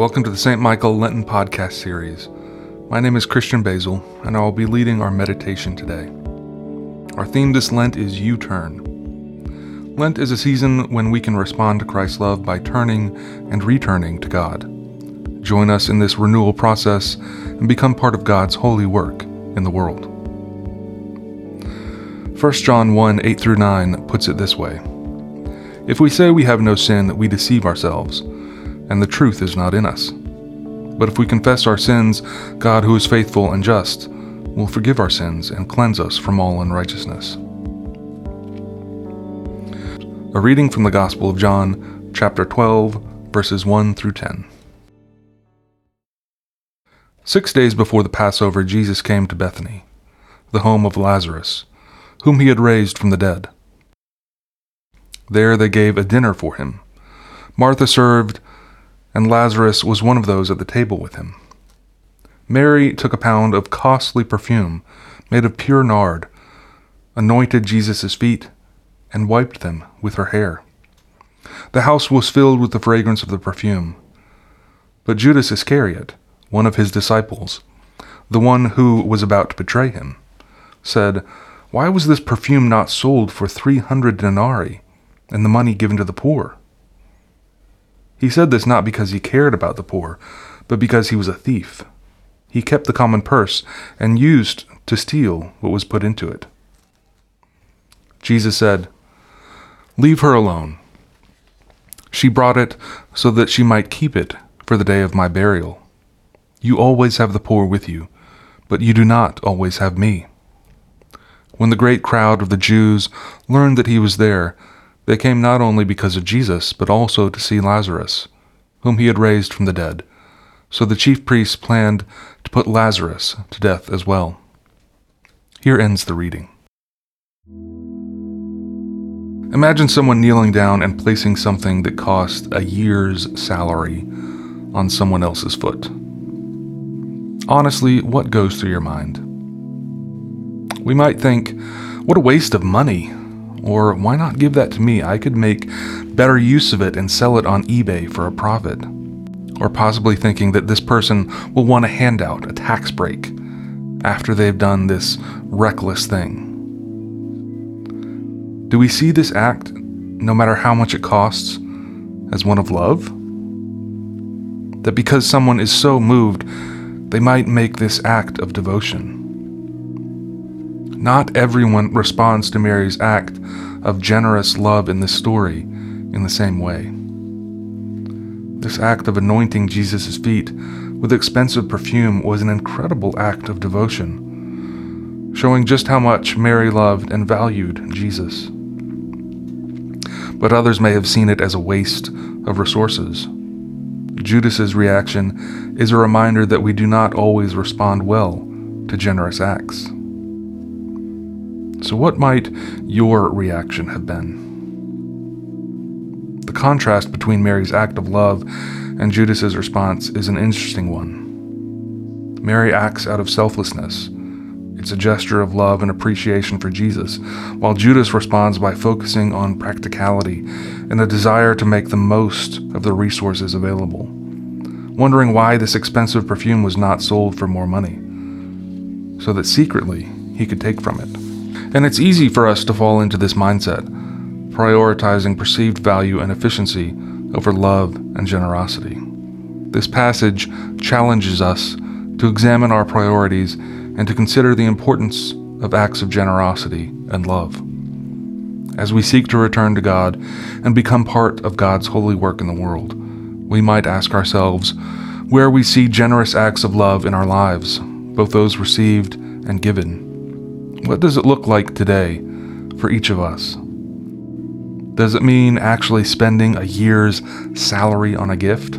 Welcome to the St. Michael Lenten podcast series. My name is Christian Basel, and I will be leading our meditation today. Our theme this Lent is You-Turn. Lent is a season when we can respond to Christ's love by turning and returning to God. Join us in this renewal process and become part of God's holy work in the world. 1 John 1 8 through 9 puts it this way If we say we have no sin, that we deceive ourselves and the truth is not in us. But if we confess our sins, God, who is faithful and just, will forgive our sins and cleanse us from all unrighteousness. A reading from the Gospel of John, chapter 12, verses 1 through 10. Six days before the Passover, Jesus came to Bethany, the home of Lazarus, whom he had raised from the dead. There they gave a dinner for him. Martha served, and Lazarus was one of those at the table with him. Mary took a pound of costly perfume made of pure nard, anointed Jesus' feet, and wiped them with her hair. The house was filled with the fragrance of the perfume. But Judas Iscariot, one of his disciples, the one who was about to betray him, said, Why was this perfume not sold for three hundred denarii, and the money given to the poor? He said this not because he cared about the poor, but because he was a thief. He kept the common purse and used to steal what was put into it. Jesus said, Leave her alone. She brought it so that she might keep it for the day of my burial. You always have the poor with you, but you do not always have me. When the great crowd of the Jews learned that he was there, they came not only because of Jesus, but also to see Lazarus, whom he had raised from the dead. So the chief priests planned to put Lazarus to death as well. Here ends the reading. Imagine someone kneeling down and placing something that cost a year's salary on someone else's foot. Honestly, what goes through your mind? We might think, what a waste of money. Or why not give that to me? I could make better use of it and sell it on eBay for a profit. Or possibly thinking that this person will want a handout, a tax break, after they've done this reckless thing. Do we see this act, no matter how much it costs, as one of love? That because someone is so moved, they might make this act of devotion. Not everyone responds to Mary's act of generous love in this story in the same way. This act of anointing Jesus' feet with expensive perfume was an incredible act of devotion, showing just how much Mary loved and valued Jesus. But others may have seen it as a waste of resources. Judas's reaction is a reminder that we do not always respond well to generous acts. So, what might your reaction have been? The contrast between Mary's act of love and Judas's response is an interesting one. Mary acts out of selflessness. It's a gesture of love and appreciation for Jesus, while Judas responds by focusing on practicality and a desire to make the most of the resources available, wondering why this expensive perfume was not sold for more money, so that secretly he could take from it. And it's easy for us to fall into this mindset, prioritizing perceived value and efficiency over love and generosity. This passage challenges us to examine our priorities and to consider the importance of acts of generosity and love. As we seek to return to God and become part of God's holy work in the world, we might ask ourselves where we see generous acts of love in our lives, both those received and given. What does it look like today for each of us? Does it mean actually spending a year's salary on a gift?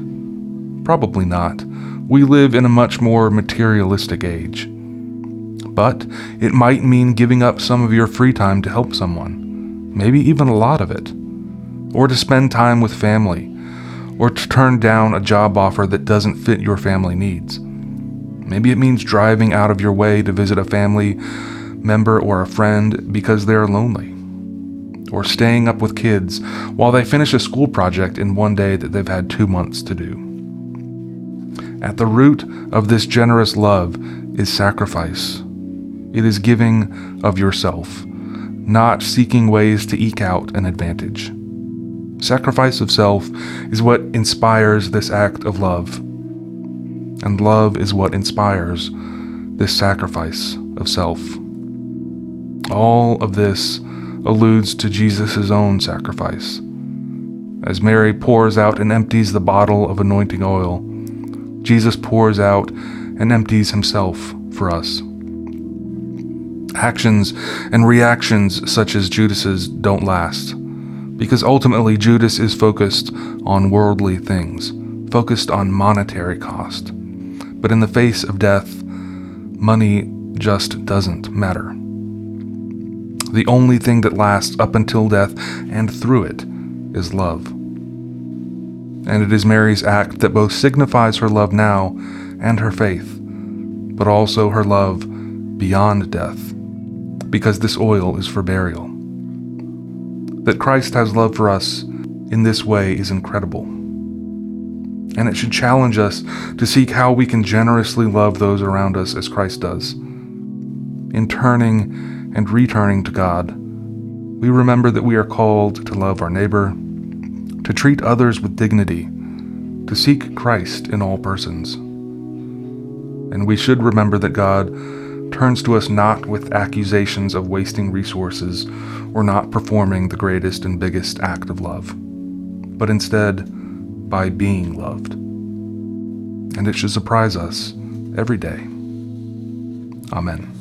Probably not. We live in a much more materialistic age. But it might mean giving up some of your free time to help someone, maybe even a lot of it, or to spend time with family, or to turn down a job offer that doesn't fit your family needs. Maybe it means driving out of your way to visit a family member or a friend because they're lonely, or staying up with kids while they finish a school project in one day that they've had two months to do. At the root of this generous love is sacrifice. It is giving of yourself, not seeking ways to eke out an advantage. Sacrifice of self is what inspires this act of love, and love is what inspires this sacrifice of self. All of this alludes to Jesus' own sacrifice. As Mary pours out and empties the bottle of anointing oil, Jesus pours out and empties himself for us. Actions and reactions such as Judas's don't last because ultimately Judas is focused on worldly things, focused on monetary cost. But in the face of death, money just doesn't matter. The only thing that lasts up until death and through it is love. And it is Mary's act that both signifies her love now and her faith, but also her love beyond death, because this oil is for burial. That Christ has love for us in this way is incredible. And it should challenge us to seek how we can generously love those around us as Christ does. In turning and returning to God, we remember that we are called to love our neighbor, to treat others with dignity, to seek Christ in all persons. And we should remember that God turns to us not with accusations of wasting resources or not performing the greatest and biggest act of love, but instead by being loved. And it should surprise us every day. Amen.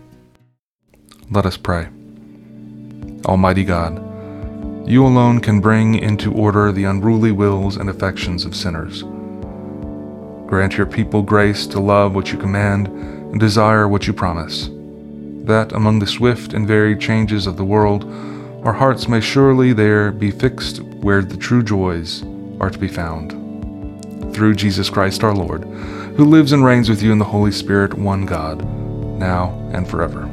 Let us pray. Almighty God, you alone can bring into order the unruly wills and affections of sinners. Grant your people grace to love what you command and desire what you promise, that among the swift and varied changes of the world, our hearts may surely there be fixed where the true joys are to be found. Through Jesus Christ our Lord, who lives and reigns with you in the Holy Spirit, one God, now and forever.